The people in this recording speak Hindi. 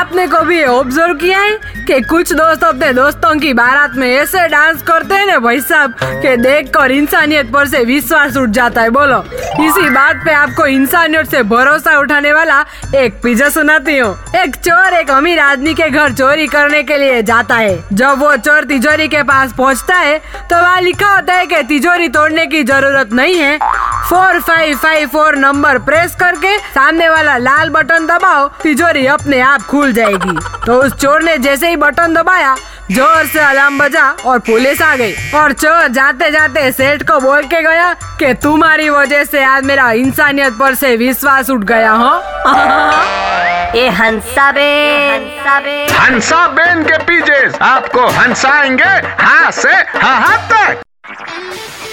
आपने कभी ऑब्ज़र्व किया है कि कुछ दोस्त अपने दोस्तों की बारात में ऐसे डांस करते हैं ना भाई साहब, कि देखकर इंसानियत पर से विश्वास उठ जाता है? बोलो, इसी बात पे आपको इंसानियत से भरोसा उठाने वाला एक पिज्जा सुनाती हूँ। एक चोर एक अमीर आदमी के घर चोरी करने के लिए जाता है। जब वो चोर तिजोरी के पास पहुँचता है तो वहाँ लिखा होता है की तिजोरी तोड़ने की ज़रूरत नहीं है। Four five five four number press करके सामने वाला लाल बटन दबाओ तिजोरी अपने आप खुल जाएगी। तो उस चोर ने जैसे ही बटन दबाया ज़ोर से अलार्म बजा और पुलिस आ गई। और चोर जाते जाते सेठ को बोल के गया कि तुम्हारी वजह से आज मेरा इंसानियत पर से विश्वास उठ गया हो? ए हंसा बे हंसा बे हंसा बेन के पीछे आपको हंसाएँगे हाँ से हाँ तक।